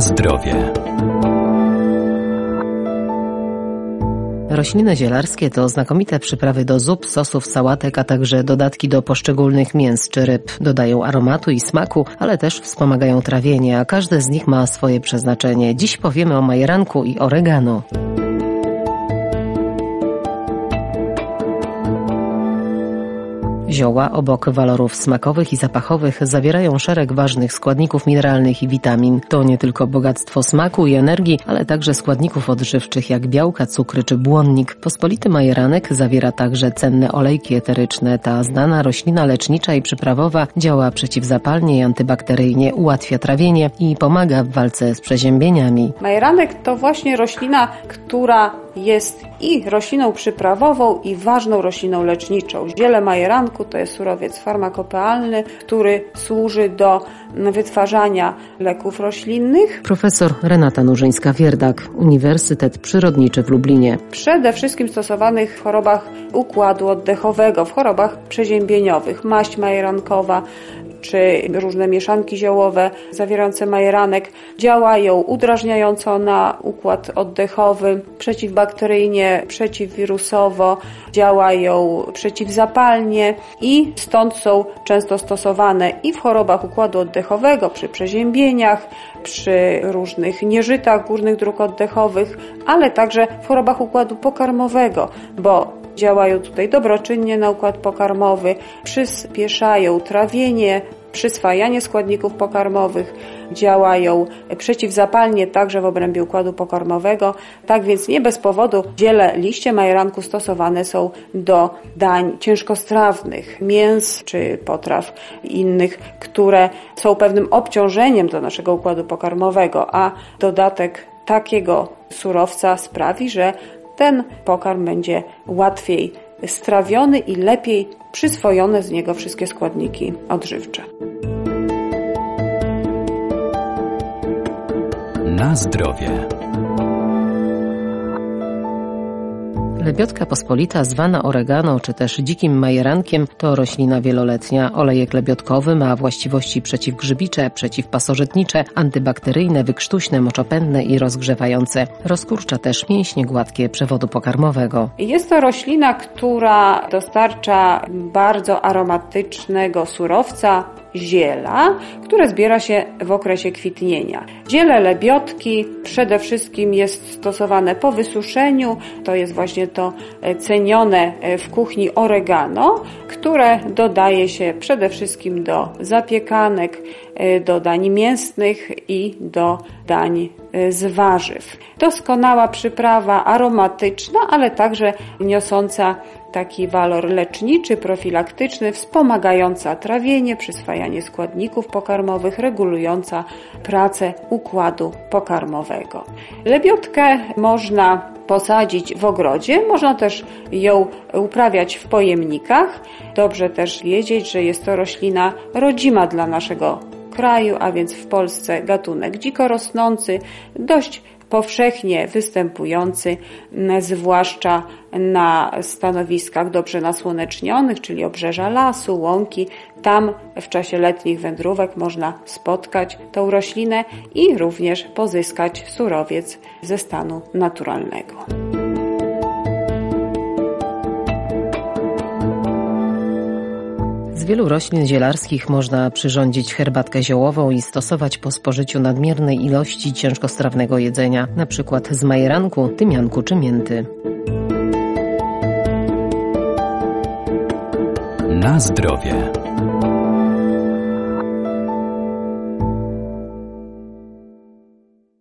Zdrowie. Rośliny zielarskie to znakomite przyprawy do zup, sosów, sałatek, a także dodatki do poszczególnych mięs czy ryb. Dodają aromatu i smaku, ale też wspomagają trawienie, a każde z nich ma swoje przeznaczenie. Dziś powiemy o majeranku i oregano. Zioła obok walorów smakowych i zapachowych zawierają szereg ważnych składników mineralnych i witamin. To nie tylko bogactwo smaku i energii, ale także składników odżywczych jak białka, cukry czy błonnik. Pospolity majeranek zawiera także cenne olejki eteryczne. Ta znana roślina lecznicza i przyprawowa działa przeciwzapalnie i antybakteryjnie, ułatwia trawienie i pomaga w walce z przeziębieniami. Majeranek to właśnie roślina, która jest i rośliną przyprawową i ważną rośliną leczniczą. Ziele majeranku to jest surowiec farmakopealny, który służy do wytwarzania leków roślinnych. Profesor Renata Nurzyńska-Wierdak, Uniwersytet Przyrodniczy w Lublinie. Przede wszystkim stosowanych w chorobach układu oddechowego, w chorobach przeziębieniowych, maść majerankowa, czy różne mieszanki ziołowe zawierające majeranek działają udrażniająco na układ oddechowy, przeciwbakteryjnie, przeciwwirusowo, działają przeciwzapalnie i stąd są często stosowane i w chorobach układu oddechowego, przy przeziębieniach, przy różnych nieżytach górnych dróg oddechowych, ale także w chorobach układu pokarmowego, bo działają tutaj dobroczynnie na układ pokarmowy, przyspieszają trawienie, przyswajanie składników pokarmowych, działają przeciwzapalnie także w obrębie układu pokarmowego. Tak więc nie bez powodu ziele liście majeranku stosowane są do dań ciężkostrawnych, mięs czy potraw innych, które są pewnym obciążeniem dla naszego układu pokarmowego, a dodatek takiego surowca sprawi, że ten pokarm będzie łatwiej strawiony i lepiej przyswojone z niego wszystkie składniki odżywcze. Na zdrowie. Lebiotka pospolita zwana oregano czy też dzikim majerankiem to roślina wieloletnia. Olejek lebiotkowy ma właściwości przeciwgrzybicze, przeciwpasożytnicze, antybakteryjne, wykrztuśne, moczopędne i rozgrzewające. Rozkurcza też mięśnie gładkie przewodu pokarmowego. Jest to roślina, która dostarcza bardzo aromatycznego surowca, ziela, które zbiera się w okresie kwitnienia. Ziele lebiotki przede wszystkim jest stosowane po wysuszeniu, to jest właśnie to e, cenione e, w kuchni oregano, które dodaje się przede wszystkim do zapiekanek, e, do dań mięsnych i do dań z warzyw. Doskonała przyprawa aromatyczna, ale także niosąca taki walor leczniczy, profilaktyczny, wspomagająca trawienie, przyswajanie składników pokarmowych, regulująca pracę układu pokarmowego. Lebiotkę można posadzić w ogrodzie, można też ją uprawiać w pojemnikach. Dobrze też wiedzieć, że jest to roślina rodzima dla naszego kraju, a więc w Polsce gatunek dziko rosnący, dość powszechnie występujący, zwłaszcza na stanowiskach dobrze nasłonecznionych, czyli obrzeża lasu, łąki. Tam w czasie letnich wędrówek można spotkać tą roślinę i również pozyskać surowiec ze stanu naturalnego. Wielu roślin zielarskich można przyrządzić herbatkę ziołową i stosować po spożyciu nadmiernej ilości ciężkostrawnego jedzenia, np. z majeranku, tymianku czy mięty. Na zdrowie.